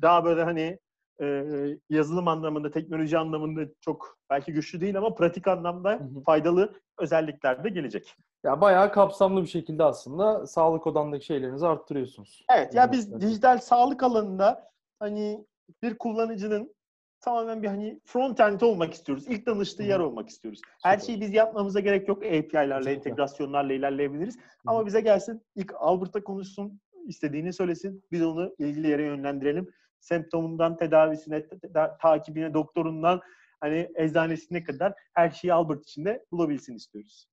daha böyle hani e, yazılım anlamında, teknoloji anlamında çok belki güçlü değil ama pratik anlamda
Hı hı.
faydalı özellikler de gelecek.
Ya bayağı kapsamlı bir şekilde aslında sağlık odandaki şeylerinizi arttırıyorsunuz.
Evet ya biz
Evet.
dijital sağlık alanında hani bir kullanıcının tamamen bir hani front-end olmak istiyoruz. İlk danıştığı
Hı.
yer olmak istiyoruz. Her
Süper.
şeyi biz yapmamıza gerek yok.
Kesinlikle.
entegrasyonlarla ilerleyebiliriz. Ama bize gelsin, ilk Albert'a konuşsun, istediğini söylesin. Biz onu ilgili yere yönlendirelim. Semptomundan tedavisine, te- te- takibine, doktorundan hani eczanesine kadar her şeyi Albert içinde bulabilsin istiyoruz.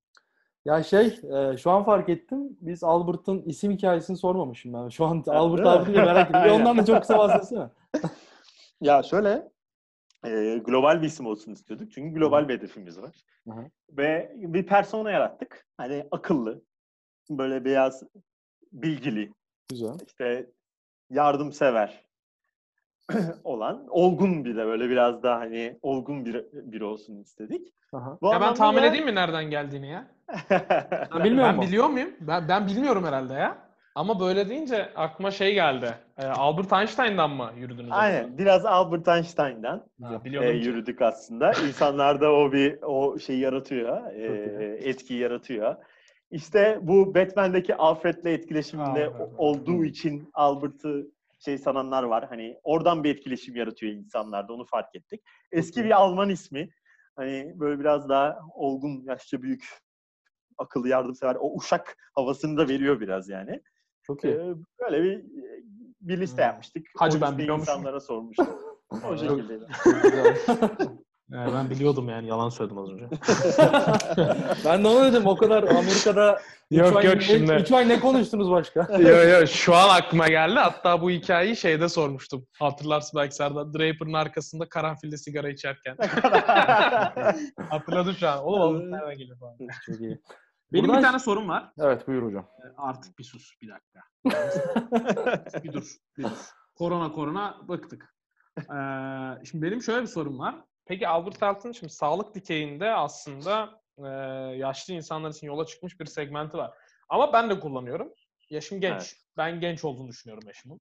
Ya şey, e, şu an fark ettim. Biz Albert'ın isim hikayesini sormamışım ben. Şu an Albert abi diye merak ediyorum. [LAUGHS] Ondan da çok kısa bahsetsene. [LAUGHS]
Ya şöyle, e, global bir isim olsun istiyorduk. Çünkü global bir hedefimiz var. Ve bir persona yarattık. Hani akıllı, böyle beyaz, bilgili,
Güzel.
işte yardımsever [CLEARS THROAT] olan, olgun bir de böyle biraz daha hani olgun bir biri olsun istedik.
Aha.
Bu
Ya ben tahmin
da-
edeyim mi nereden geldiğini ya? [LAUGHS]
Ben bilmiyorum
Ben
mu?
biliyor muyum? Ben, ben bilmiyorum herhalde ya. Ama böyle deyince aklıma şey geldi. Ee, Albert Einstein'dan mı yürüdünüz?
Aynen, biraz Albert Einstein'dan
Ha,
e, yürüdük aslında. İnsanlarda o bir o şeyi yaratıyor, e,
iyi.
etkiyi yaratıyor. İşte bu Batman'deki Alfred'le etkileşiminde olduğu için Albert'ı şey sananlar var. Hani oradan bir etkileşim yaratıyor insanlarda. Onu fark ettik. Eski bir Alman ismi. Hani böyle biraz daha olgun, yaşça büyük, akıllı, yardımsever. O uşak havasını da veriyor biraz yani.
Çok iyi.
Ee, böyle bir bir liste
Hmm.
yapmıştık.
Hacı
o
ben biliyormuşum.
insanlara sormuştum. [LAUGHS] o şekilde.
Yani ben biliyordum yani yalan söyledim az önce. [LAUGHS]
ben de onu dedim o kadar Amerika'da
Yok,
üç ay,
yok,
ne-
şimdi-
üç ay ne konuştunuz başka? [LAUGHS]
yo yo şu an aklıma geldi. Hatta bu hikayeyi şeyde sormuştum. Hatırlarsın belki Serdar. Draper'ın arkasında karanfilde sigara içerken. [LAUGHS] Hatırladım şu an. Oğlum oğlum nereden geliyor falan.
Çok iyi.
Benim
Buradan-
bir tane sorum var.
Evet buyur hocam.
Artık bir sus bir dakika. bir dur. Bir dur. Korona korona bıktık. Ee, şimdi benim şöyle bir sorum var.
Peki Albert Elton şimdi sağlık dikeyinde aslında e, yaşlı insanlar için yola çıkmış bir segmenti var. Ama ben de kullanıyorum. Yaşım genç.
Evet.
Ben genç olduğunu düşünüyorum yaşımın.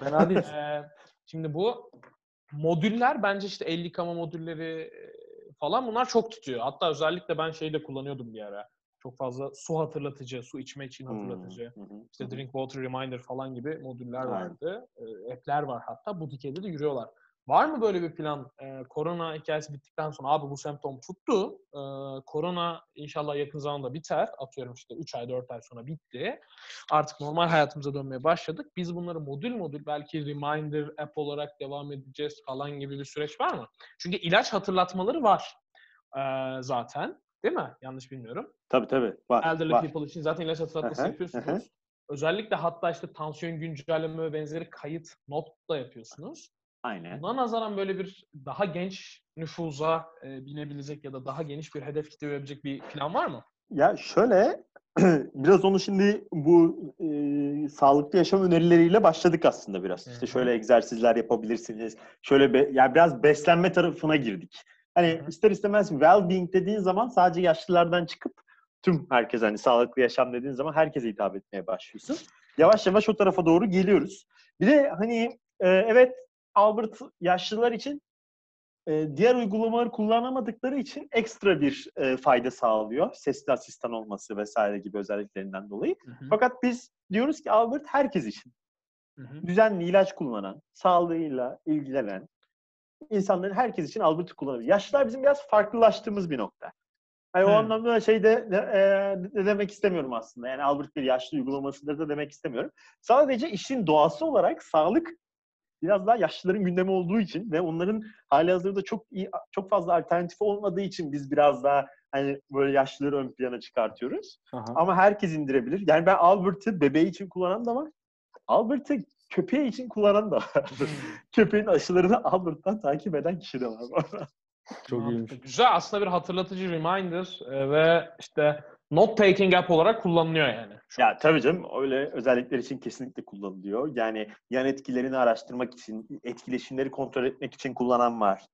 Fena değil.
Ee, şimdi bu modüller bence işte el yıkama modülleri e, falan bunlar çok tutuyor. Hatta özellikle ben şeyi de kullanıyordum bir ara. Çok fazla su hatırlatıcı, su içme için hatırlatıcı.
Hı hı,
İşte
hı.
Drink Water Reminder falan gibi modüller vardı. E, app'ler var hatta. Bu dikeyde de yürüyorlar. Var mı böyle bir plan? E, korona hikayesi bittikten sonra abi bu semptom tuttu. E, korona inşallah yakın zamanda biter. Atıyorum işte 3 ay 4 ay sonra bitti. Artık normal hayatımıza dönmeye başladık. Biz bunları modül modül belki reminder app olarak devam edeceğiz falan gibi bir süreç var mı? Çünkü ilaç hatırlatmaları var e, zaten. Değil mi? Yanlış bilmiyorum.
Tabii tabii. Var.
Elderly
var.
people için zaten ilaç hatırlatması yapıyorsunuz. Özellikle hatta işte tansiyon güncelleme ve benzeri kayıt not da yapıyorsunuz.
Aynen.
Buna nazaran böyle bir daha genç nüfuza e, binebilecek ya da daha geniş bir hedef kitle verebilecek bir plan var mı?
Ya şöyle [CLEARS THROAT] biraz onu şimdi bu e, sağlıklı yaşam önerileriyle başladık aslında biraz.
Hı
İşte şöyle egzersizler yapabilirsiniz. Şöyle be, ya biraz beslenme tarafına girdik. Hani
Hı hı.
ister istemez well-being dediğin zaman sadece yaşlılardan çıkıp tüm herkes hani sağlıklı yaşam dediğin zaman herkese hitap etmeye başlıyorsun. Yavaş yavaş o tarafa doğru geliyoruz. Bir de hani e, evet Albert yaşlılar için e, diğer uygulamaları kullanamadıkları için ekstra bir e, fayda sağlıyor. Sesli asistan olması vesaire gibi özelliklerinden dolayı. Fakat biz diyoruz ki Albert herkes için. Düzenli ilaç kullanan, sağlığıyla ilgilenen insanların herkes için Albert'ı kullanabilir. Yaşlılar bizim biraz farklılaştığımız bir nokta. Yani o anlamda şey de ne, e, ne demek istemiyorum aslında. Yani Albert bir yaşlı uygulamasıdır da demek istemiyorum. Sadece işin doğası olarak sağlık biraz daha yaşlıların gündemi olduğu için ve onların hali hazırda çok iyi, çok fazla alternatifi olmadığı için biz biraz daha hani böyle yaşlıları ön plana çıkartıyoruz.
Aha.
Ama herkes indirebilir. Yani ben Albert'ı bebeği için kullanan da var. Albert'ı köpeği için kullanan da var. Köpeğin aşılarını Albert'tan takip eden kişi de var.
Çok iyiymiş.
Güzel aslında bir hatırlatıcı reminder e, ve işte not taking app olarak kullanılıyor yani.
ya tabii canım öyle özellikler için kesinlikle kullanılıyor. Yani yan etkilerini araştırmak için, etkileşimleri kontrol etmek için kullanan var.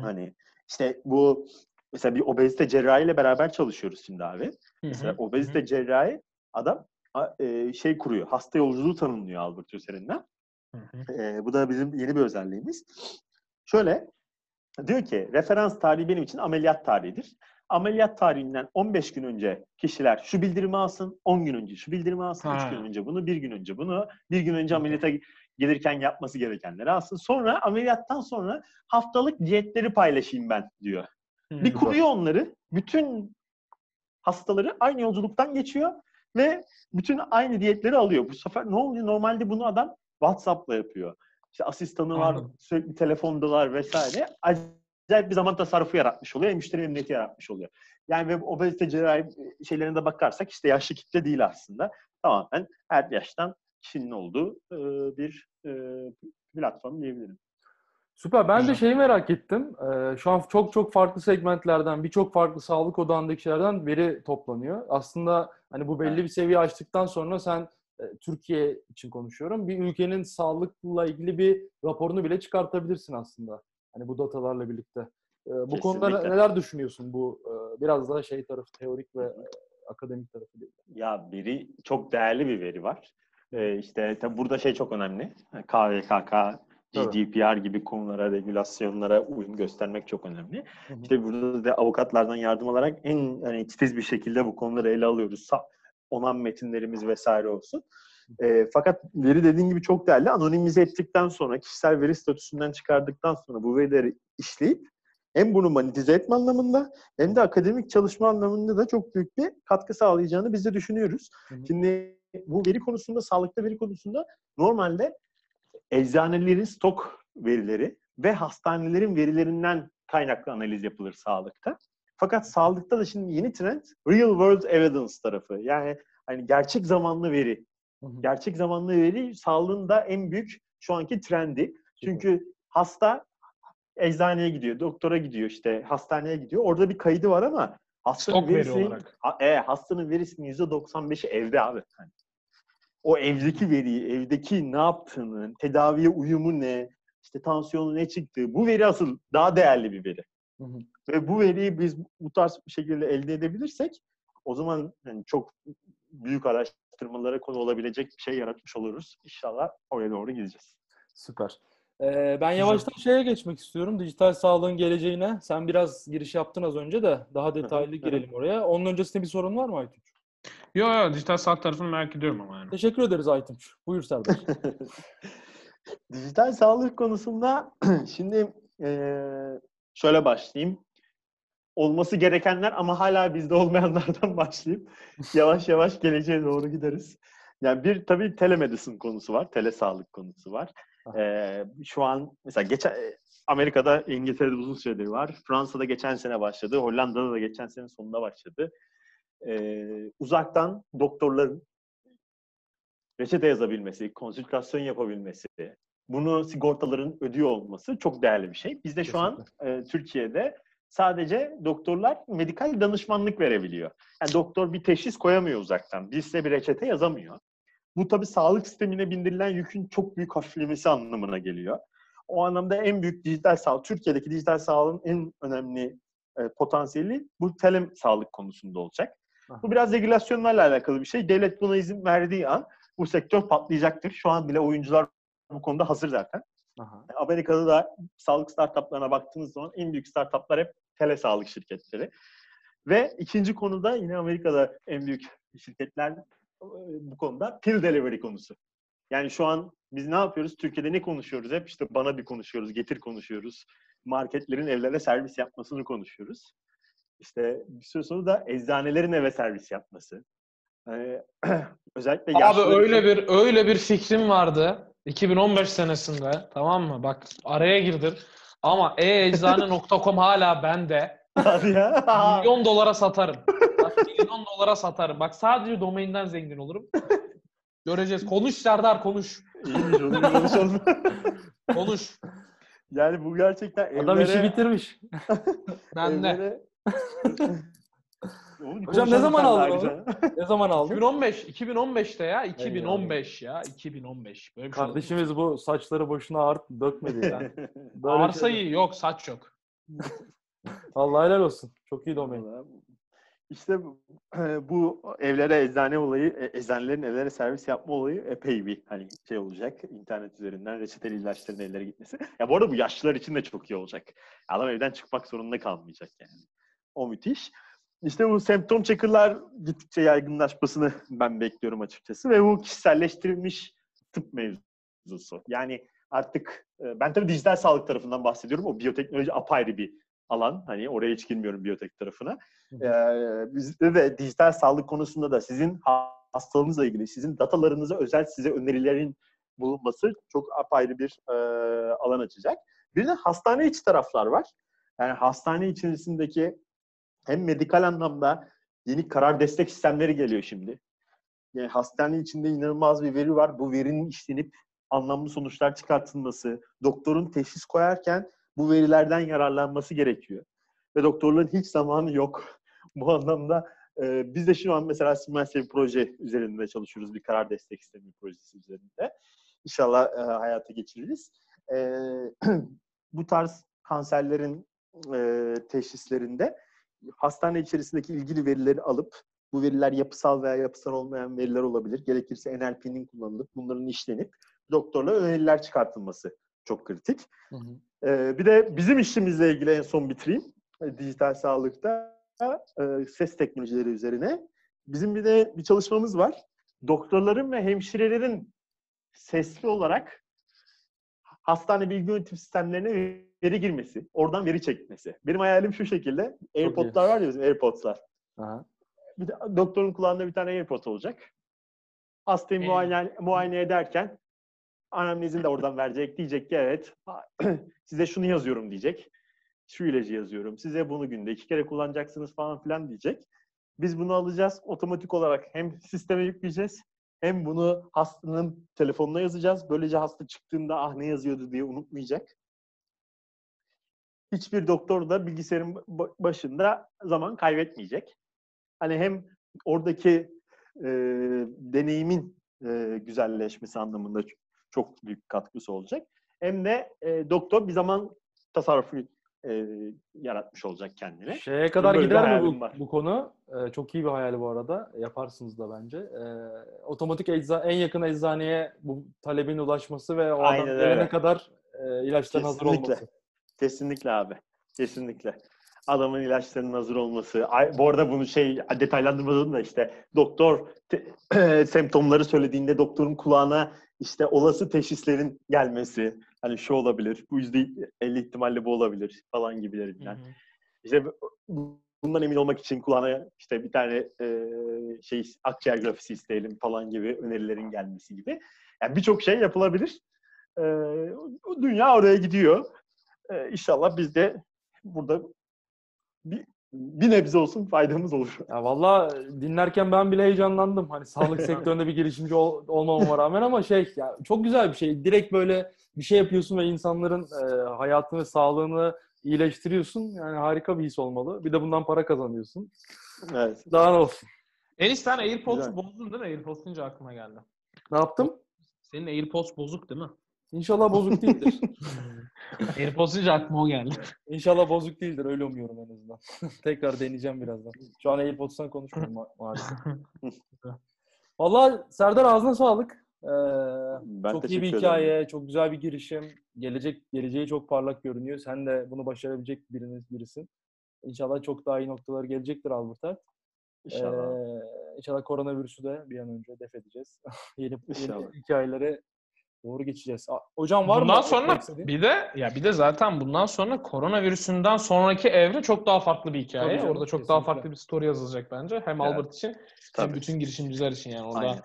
Hani işte bu mesela bir obezite cerrahiyle beraber çalışıyoruz şimdi abi. Mesela obezite cerrahi adam e, şey kuruyor. Hasta yolculuğu tanımlıyor Albert üzerinden. E, bu da bizim yeni bir özelliğimiz. Şöyle diyor ki referans tarihi benim için ameliyat tarihidir. Ameliyat tarihinden 15 gün önce kişiler şu bildirimi alsın, 10 gün önce şu bildirimi alsın, 3
Ha.
gün önce bunu, 1 gün önce bunu, 1 gün önce ameliyata gelirken yapması gerekenleri alsın. Sonra ameliyattan sonra haftalık diyetleri paylaşayım ben diyor. Bir kuruyor onları. Bütün hastaları aynı yolculuktan geçiyor ve bütün aynı diyetleri alıyor. Bu sefer ne oluyor? Normalde bunu adam WhatsApp'la yapıyor. İşte asistanı var,
Anladım.
sürekli telefondalar vesaire. Acayip bir zaman tasarrufu yaratmış oluyor. Müşteri memnuniyeti yaratmış oluyor. Yani ve obezite cerrahi şeylerine de bakarsak işte yaşlı kitle değil aslında. Tamamen her yaştan kişinin olduğu e, bir e, platform diyebilirim.
Süper. Ben de şeyi merak ettim. Ee, şu an çok çok farklı segmentlerden, birçok farklı sağlık odağındaki kişilerden veri toplanıyor. Aslında hani bu belli bir seviye açtıktan sonra sen e, Türkiye için konuşuyorum. Bir ülkenin sağlıkla ilgili bir raporunu bile çıkartabilirsin aslında. Hani bu datalarla birlikte. Ee, bu konuda
Kesinlikle.
neler düşünüyorsun bu e, biraz daha şey tarafı teorik ve e, akademik tarafı değil.
Ya veri çok değerli bir veri var. Ee, işte tabii burada şey çok önemli. KVKK. GDPR gibi konulara, regülasyonlara uyum göstermek çok önemli.
Hı hı.
İşte burada da avukatlardan yardım alarak en hani, titiz bir şekilde bu konuları ele alıyoruz. Onan metinlerimiz vesaire olsun. Ee, fakat veri dediğin gibi çok değerli. Anonimize ettikten sonra, kişisel veri statüsünden çıkardıktan sonra bu verileri işleyip hem bunu monetize etme anlamında hem de akademik çalışma anlamında da çok büyük bir katkı sağlayacağını biz de düşünüyoruz.
Hı hı.
Şimdi bu veri konusunda, sağlıkta veri konusunda normalde eczanelerin stok verileri ve hastanelerin verilerinden kaynaklı analiz yapılır sağlıkta. Fakat sağlıkta da şimdi yeni trend real world evidence tarafı. Yani hani gerçek zamanlı veri.
Hı hı.
Gerçek zamanlı veri sağlığın da en büyük şu anki trendi. Çünkü hasta eczaneye gidiyor, doktora gidiyor işte, hastaneye gidiyor. Orada bir kaydı var ama hastanın
Stok veri
verisi,
olarak.
E, hastanın verisinin %95'i evde abi. Hani o evdeki veriyi, evdeki ne yaptığını, tedaviye uyumu ne, işte tansiyonu ne çıktığı, bu veri asıl daha değerli bir veri.
Hı hı.
Ve bu veriyi biz bu tarz bir şekilde elde edebilirsek o zaman yani çok büyük araştırmalara konu olabilecek bir şey yaratmış oluruz. İnşallah oraya doğru gideceğiz.
Süper. Ee, ben yavaştan şeye geçmek istiyorum. Dijital sağlığın geleceğine. Sen biraz giriş yaptın az önce de daha detaylı girelim oraya. Onun öncesinde bir sorun var mı Aytunç?
Yo yo dijital sağlık tarafını merak ediyorum ama yani.
Teşekkür ederiz Aytunç. Buyur Serdar. [LAUGHS]
Dijital sağlık konusunda [CLEARS THROAT] şimdi eee, şöyle başlayayım. Olması gerekenler ama hala bizde olmayanlardan [LAUGHS] başlayıp yavaş yavaş geleceğe doğru gideriz. Yani bir tabii telemedicine konusu var, telesağlık konusu var.
Ah.
Eee, şu an mesela geçen Amerika'da, İngiltere'de uzun süredir var. Fransa'da geçen sene başladı. Hollanda'da da geçen sene sonunda başladı. Eee, uzaktan doktorların reçete yazabilmesi, konsültasyon yapabilmesi, bunu sigortaların ödüyor olması çok değerli bir şey. Bizde şu an e, Türkiye'de sadece doktorlar medikal danışmanlık verebiliyor. Yani doktor bir teşhis koyamıyor uzaktan. Bir size bir reçete yazamıyor. Bu tabii sağlık sistemine bindirilen yükün çok büyük hafiflemesi anlamına geliyor. O anlamda en büyük dijital sağlık, Türkiye'deki dijital sağlığın en önemli e, potansiyeli bu tele sağlık konusunda olacak. Bu biraz regülasyonlarla alakalı bir şey. Devlet buna izin verdiği an bu sektör patlayacaktır. Şu an bile oyuncular bu konuda hazır zaten.
Aha.
Amerika'da da sağlık startuplarına baktığınız zaman en büyük startuplar hep tele sağlık şirketleri. Ve ikinci konuda yine Amerika'da en büyük şirketler e, bu konuda pill delivery konusu. Yani şu an biz ne yapıyoruz? Türkiye'de ne konuşuyoruz hep? İşte bana bir konuşuyoruz, getir konuşuyoruz. Marketlerin evlere servis yapmasını konuşuyoruz. İşte bir süre sonra da eczanelerin eve servis yapması. Ee, [CLEARS THROAT] özellikle
Abi öyle bir öyle bir fikrim vardı 2015 senesinde tamam mı? Bak araya girdim. Ama e-eczane.com hala bende.
Hadi ya.
Milyon dolara satarım. Bak, milyon dolara satarım. Bak sadece domainden zengin olurum. Göreceğiz. Konuş Serdar konuş.
İyiymiş onu bir konuşalım.
Konuş.
yani bu gerçekten
Adam işi bitirmiş. [LAUGHS]
Ben de.
evlere- Oğlum
Hocam [LAUGHS] ne zaman aldın
ayrıca.
Ne zaman aldın?
2015. 2015'te ya. 2015 ya. 2015. Böyle bir şey?
Kardeşimiz bu saçları boşuna art dökmedi ya. [LAUGHS] Böyle
Arsa
şeyler.
iyi. Yok saç yok. [LAUGHS]
Vallahi helal olsun. Çok iyi domain.
İşte bu- [CLEARS THROAT] bu evlere eczane olayı, e, eczanelerin evlere servis yapma olayı epey bir hani şey olacak. İnternet üzerinden reçeteli ilaçların evlere gitmesi. Ya bu arada bu yaşlılar için de çok iyi olacak. Adam evden çıkmak zorunda kalmayacak yani. O müthiş. İşte bu semptom checker'lar gittikçe yaygınlaşmasını ben bekliyorum açıkçası ve bu kişiselleştirilmiş tıp mevzusu. Yani artık e, ben tabii dijital sağlık tarafından bahsediyorum. O biyoteknoloji apayrı bir alan. Hani oraya hiç girmiyorum biyotek tarafına. Ee, bizde de dijital sağlık konusunda da sizin hastalığınızla ilgili, sizin datalarınıza özel size önerilerin bulunması çok apayrı bir e, alan açacak. Bir de hastane içi taraflar var. Yani hastane içerisindeki hem medikal anlamda yeni karar destek sistemleri geliyor şimdi. Yani hastane içinde inanılmaz bir veri var. Bu verinin işlenip anlamlı sonuçlar çıkartılması, doktorun teşhis koyarken bu verilerden yararlanması gerekiyor. Ve doktorların hiç zamanı yok. [LAUGHS] Bu anlamda e, biz de şu an mesela Siemens'le bir proje üzerinde çalışıyoruz. Bir karar destek sistemi projesi üzerinde. İnşallah e, hayata geçiririz. E, [CLEARS THROAT] bu tarz kanserlerin e, teşhislerinde hastane içerisindeki ilgili verileri alıp bu veriler yapısal veya yapısal olmayan veriler olabilir. Gerekirse NLP'nin kullanılıp bunların işlenip doktorla öneriler çıkartılması çok kritik.
Hı hı.
Ee, bir de bizim işimizle ilgili en son bitireyim. Ee, Dijital sağlıkta e, ses teknolojileri üzerine. Bizim bir de bir çalışmamız var. Doktorların ve hemşirelerin sesli olarak hastane bilgi yönetim sistemlerine veri girmesi, oradan veri çekmesi. Benim hayalim şu şekilde. AirPod'lar var ya bizim AirPods'lar.
Aha.
Bir de doktorun kulağında bir tane AirPod olacak. Hastayı
Ee?
muayene, muayene ederken anamnezini de oradan verecek. Diyecek ki evet [CLEARS THROAT] size şunu yazıyorum diyecek. şu ilacı yazıyorum. Size bunu günde iki kere kullanacaksınız falan filan diyecek. Biz bunu alacağız. Otomatik olarak hem sisteme yükleyeceğiz hem bunu hastanın telefonuna yazacağız. Böylece hasta çıktığında ah ne yazıyordu diye unutmayacak. Hiçbir doktor da bilgisayarın ba- başında zaman kaybetmeyecek. Hani hem oradaki e, deneyimin e, güzelleşmesi anlamında çok büyük katkısı olacak. Hem de e, doktor bir zaman tasarrufu e, yaratmış olacak kendine.
Şeye kadar
Böyle
gider mi bu,
var.
bu konu? Ee, çok iyi bir hayal bu arada. Yaparsınız da bence. Ee, otomatik ecza en yakın eczaneye bu talebin ulaşması ve o adam
Aynen
gelene
öyle.
kadar e, ilaçların hazır
Kesinlikle.
olması.
Kesinlikle abi. Kesinlikle. Adamın ilaçlarının hazır olması. Ay, bu arada bunu şey detaylandırmadım da işte doktor te- [CLEARS THROAT] semptomları söylediğinde doktorun kulağına işte olası teşhislerin gelmesi. Hani şu olabilir, bu yüzde 50 ihtimalle bu olabilir falan gibilerinden. İşte bu- bundan emin olmak için kulağına işte bir tane e, şey akciğer grafisi isteyelim falan gibi önerilerin gelmesi gibi. Yani birçok şey yapılabilir. E, dünya oraya gidiyor. E, inşallah biz de burada bir, bir nebze olsun faydamız olur.
Ya valla dinlerken ben bile heyecanlandım. Hani sağlık [LAUGHS] sektöründe bir girişimci ol, olmamama rağmen ama şey ya çok güzel bir şey. Direkt böyle bir şey yapıyorsun ve insanların e, hayatını ve sağlığını iyileştiriyorsun. Yani harika bir his olmalı. Bir de bundan para kazanıyorsun.
Evet.
Daha ne olsun.
Enis sen AirPods'u bozdun değil mi? AirPods deyince aklıma geldi.
Ne yaptım?
Senin AirPods bozuk değil mi?
İnşallah bozuk değildir. [LAUGHS]
AirPods deyince aklıma o geldi.
İnşallah bozuk değildir. Öyle umuyorum en azından. [LAUGHS] Tekrar deneyeceğim birazdan. Şu an AirPods'tan konuşmuyorum ma- maalesef. [LAUGHS] Valla Serdar ağzına sağlık. Ee,
Ben
çok iyi bir
ederim.
hikaye, çok güzel bir girişim. Gelecek geleceği çok parlak görünüyor. Sen de bunu başarabilecek biriniz birisin. İnşallah çok daha iyi noktalar gelecektir Albert'a.
İnşallah.
Ee, inşallah koronavirüsü de bir an önce def edeceğiz. [LAUGHS] yeni,
İnşallah.
yeni hikayelere doğru geçeceğiz. Hocam var mı?
bundan
eklemek
sonra bir de ya bir de zaten bundan sonra koronavirüsünden sonraki evre çok daha farklı bir hikaye.
Tabii canım,
Orada çok daha
kesinlikle.
farklı bir story yazılacak bence. Hem
Evet.
Albert için hem
Tabii.
bütün girişimciler için yani orada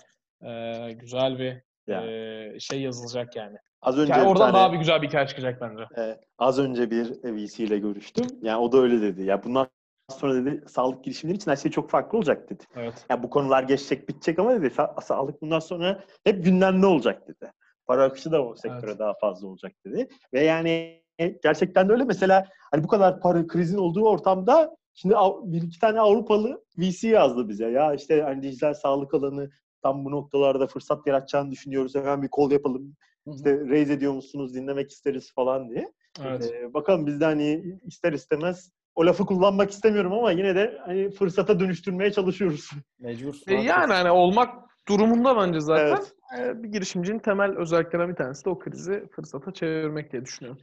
e, güzel bir
Ya.
e, şey yazılacak yani.
Az önce
Yani oradan
tane-
daha bir güzel bir hikaye çıkacak bence.
Ee, az önce bir VC ile görüştüm. Yani o da öyle dedi. Ya bundan sonra dedi sağlık girişimleri için her şey çok farklı olacak dedi.
Evet.
Ya bu konular geçecek, bitecek ama dedi sa- sağlık bundan sonra hep gündemde olacak dedi. Para akışı da o sektöre
Evet.
daha fazla olacak dedi. Ve yani gerçekten de öyle. Mesela hani bu kadar para krizin olduğu ortamda şimdi bir iki tane Avrupalı VC yazdı bize. Ya işte hani dijital sağlık alanı tam bu noktalarda fırsat yaratacağını düşünüyoruz. Hemen bir kol yapalım. İşte raise ediyor musunuz, dinlemek isteriz falan diye.
Evet.
Ee, bakalım biz de hani ister istemez o lafı kullanmak istemiyorum ama yine de hani fırsata dönüştürmeye çalışıyoruz.
Mecbur.
E, yani hani olmak durumunda bence zaten.
Evet.
E, Bir girişimcinin temel özelliklerinden bir tanesi de o krizi fırsata çevirmek diye düşünüyorum.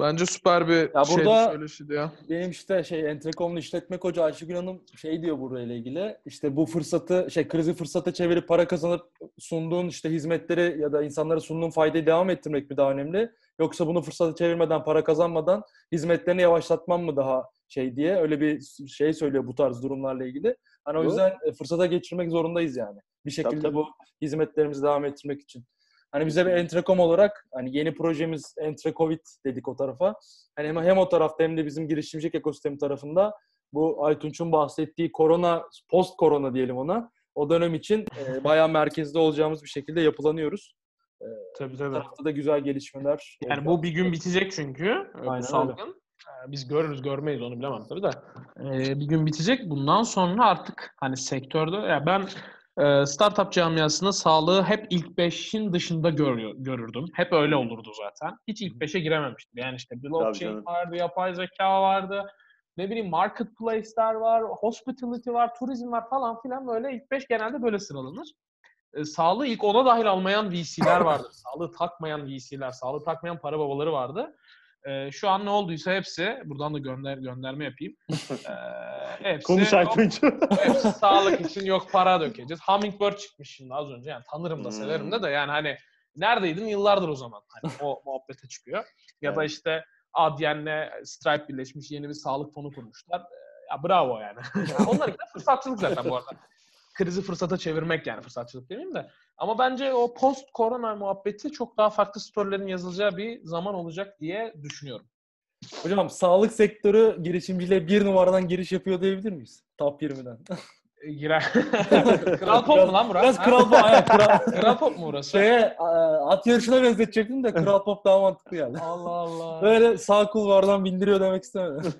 Bence süper bir
Ya
şey
burada-
söyleşiydi ya.
Benim işte şey Entrekom'un işletme koca Ayşegül Hanım şey diyor burayla ilgili. İşte bu fırsatı şey krizi fırsata çevirip para kazanıp sunduğun işte hizmetleri ya da insanlara sunduğun faydayı devam ettirmek mi daha önemli? Yoksa bunu fırsata çevirmeden para kazanmadan hizmetlerini yavaşlatman mı daha şey diye öyle bir şey söylüyor bu tarz durumlarla ilgili. Hani o yüzden e, fırsata geçirmek zorundayız yani. Bir şekilde
tabii.
bu hizmetlerimizi devam ettirmek için. Hani bize bir Entrekom olarak hani yeni projemiz Entrecovid dedik o tarafa. Hani hem, hem o tarafta hem de bizim girişimcilik ekosistemi tarafında bu Aytunç'un bahsettiği korona, post korona diyelim ona. O dönem için e, [LAUGHS] bayağı merkezde olacağımız bir şekilde yapılanıyoruz.
Tabii
Bu
tabii.
tarafta da güzel gelişmeler.
Yani
olacak.
bu bir gün bitecek çünkü e,
Aynen öyle.
bu salgın. E, Biz görürüz görmeyiz onu bilemem tabii de. E, bir gün bitecek. Bundan sonra artık hani sektörde ya ben e, startup camiasında sağlığı hep ilk 5'in dışında görüyor, görürdüm. Hep öyle olurdu zaten. Hiç ilk 5'e girememiştim. Yani işte blockchain vardı, yapay zeka vardı. Ne bileyim marketplace'ler var, hospitality var, turizm var falan filan böyle ilk 5 genelde böyle sıralanır. E, sağlığı ilk ona dahil almayan VC'ler vardı. [LAUGHS] sağlığı takmayan VC'ler, sağlığı takmayan para babaları vardı. E, şu an ne olduysa hepsi, buradan da gönder gönderme yapayım. [LAUGHS] E, hepsi,
Konuş Aytunç.
hepsi [LAUGHS] sağlık için yok para dökeceğiz. Hummingbird çıkmış şimdi az önce. Yani tanırım da
Hmm.
severim de de yani hani neredeydin yıllardır o zaman. Hani o [LAUGHS] muhabbete çıkıyor. Ya da işte Adyen'le Stripe birleşmiş yeni bir sağlık fonu kurmuşlar. E, Ya bravo yani. Onlar için fırsatçılık zaten bu arada. Krizi fırsata çevirmek yani fırsatçılık demeyeyim de. Ama bence o post korona muhabbeti çok daha farklı storylerin yazılacağı bir zaman olacak diye düşünüyorum.
Hocam sağlık sektörü girişimciliğe bir numaradan giriş yapıyor diyebilir miyiz? Top 20'den. [LAUGHS]
Girer. [LAUGHS] kral pop mu lan burası?
Biraz kral pop. aynen, kral, [LAUGHS]
Kral pop mu burası?
şeye, at yarışına benzetecektim de kral pop daha mantıklı geldi.
Allah Allah. [LAUGHS]
Böyle sağ kulvardan bindiriyor demek istemedim.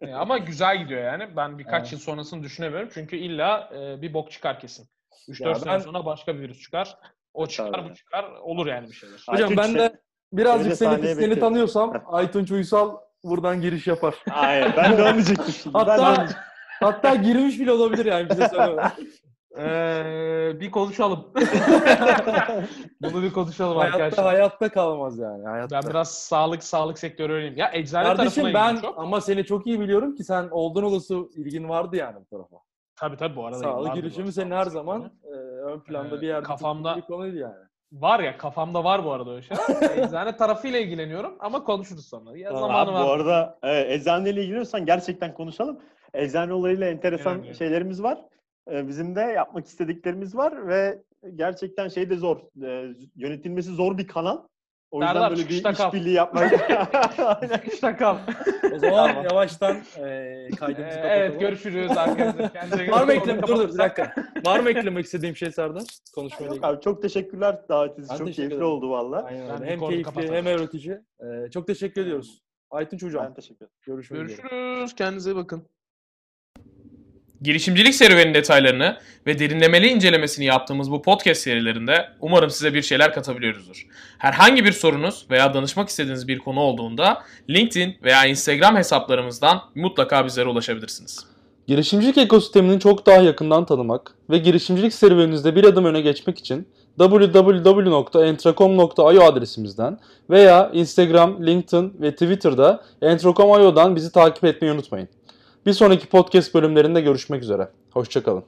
E, Ama güzel gidiyor yani. Ben birkaç
Evet.
yıl sonrasını düşünemiyorum. Çünkü illa e, bir bok çıkar kesin. 3-4
Ya
sene
ben-
sonra başka bir virüs çıkar. O çıkar,
Tabii.
bu çıkar. Olur yani bir şeyler.
Hocam
Aytunç
ben de birazcık seni, seni
bekliyorum.
tanıyorsam Aytunç Uysal buradan giriş yapar.
Hayır ben de onu diyecektim şimdi. Ben
Hatta girmiş bile olabilir yani bize.
Ee, bir konuşalım. [LAUGHS] Bunu bir konuşalım
hayatta,
arkadaşlar.
hayatta kalmaz yani. Hayatta.
Ben biraz sağlık sağlık sektörü öğreneyim. Ya eczane
Kardeşim ben
çok.
ama seni çok iyi biliyorum ki sen oldun olası ilgin vardı yani bu tarafa.
Tabii tabii bu arada.
Sağlık girişimi senin her zaman e, ön planda
Ee,
bir yerde
kafamda-
bir konuydu yani.
Var ya kafamda var bu arada öyle şey. [LAUGHS] Eczane tarafıyla ilgileniyorum ama konuşuruz sonra. Ya
Abi
zamanı var.
bu arada evet, eczaneyle ilgileniyorsan gerçekten konuşalım. Eczane olayıyla enteresan
Önemli.
şeylerimiz var. Ee, bizim de yapmak istediklerimiz var ve gerçekten şey de zor. Ee, yönetilmesi zor bir kanal. O yüzden
Serdar,
böyle bir
çıkışta kal.
işbirliği yapmak. [LAUGHS]
İşte kal.
O zaman
Tamam.
yavaştan e, kaydımızı
Ee,
kapatalım.
evet görüşürüz arkadaşlar. [LAUGHS] Kendinize
Var mı eklemek? Dur dur bir dakika. Var mı eklemek istediğim şey Serdar? Konuşmayla
Yok
ilgili.
abi çok teşekkürler davetiniz. Çok
teşekkür
keyifli
ederim.
oldu valla.
Hem keyifli
kapatalım.
hem öğretici. E, çok teşekkür ediyoruz. Aytunç Hocam.
Ben teşekkür ederim.
Görüşmek üzere.
Görüşürüz. Kendinize iyi bakın.
Girişimcilik serüveninin detaylarını ve derinlemeli incelemesini yaptığımız bu podcast serilerinde umarım size bir şeyler katabiliyoruzdur. Herhangi bir sorunuz veya danışmak istediğiniz bir konu olduğunda LinkedIn veya Instagram hesaplarımızdan mutlaka bizlere ulaşabilirsiniz.
Girişimcilik ekosistemini çok daha yakından tanımak ve girişimcilik serüveninizde bir adım öne geçmek için www.entracom.io adresimizden veya Instagram, LinkedIn ve Twitter'da entracom.io'dan bizi takip etmeyi unutmayın. Bir sonraki podcast bölümlerinde görüşmek üzere. Hoşçakalın.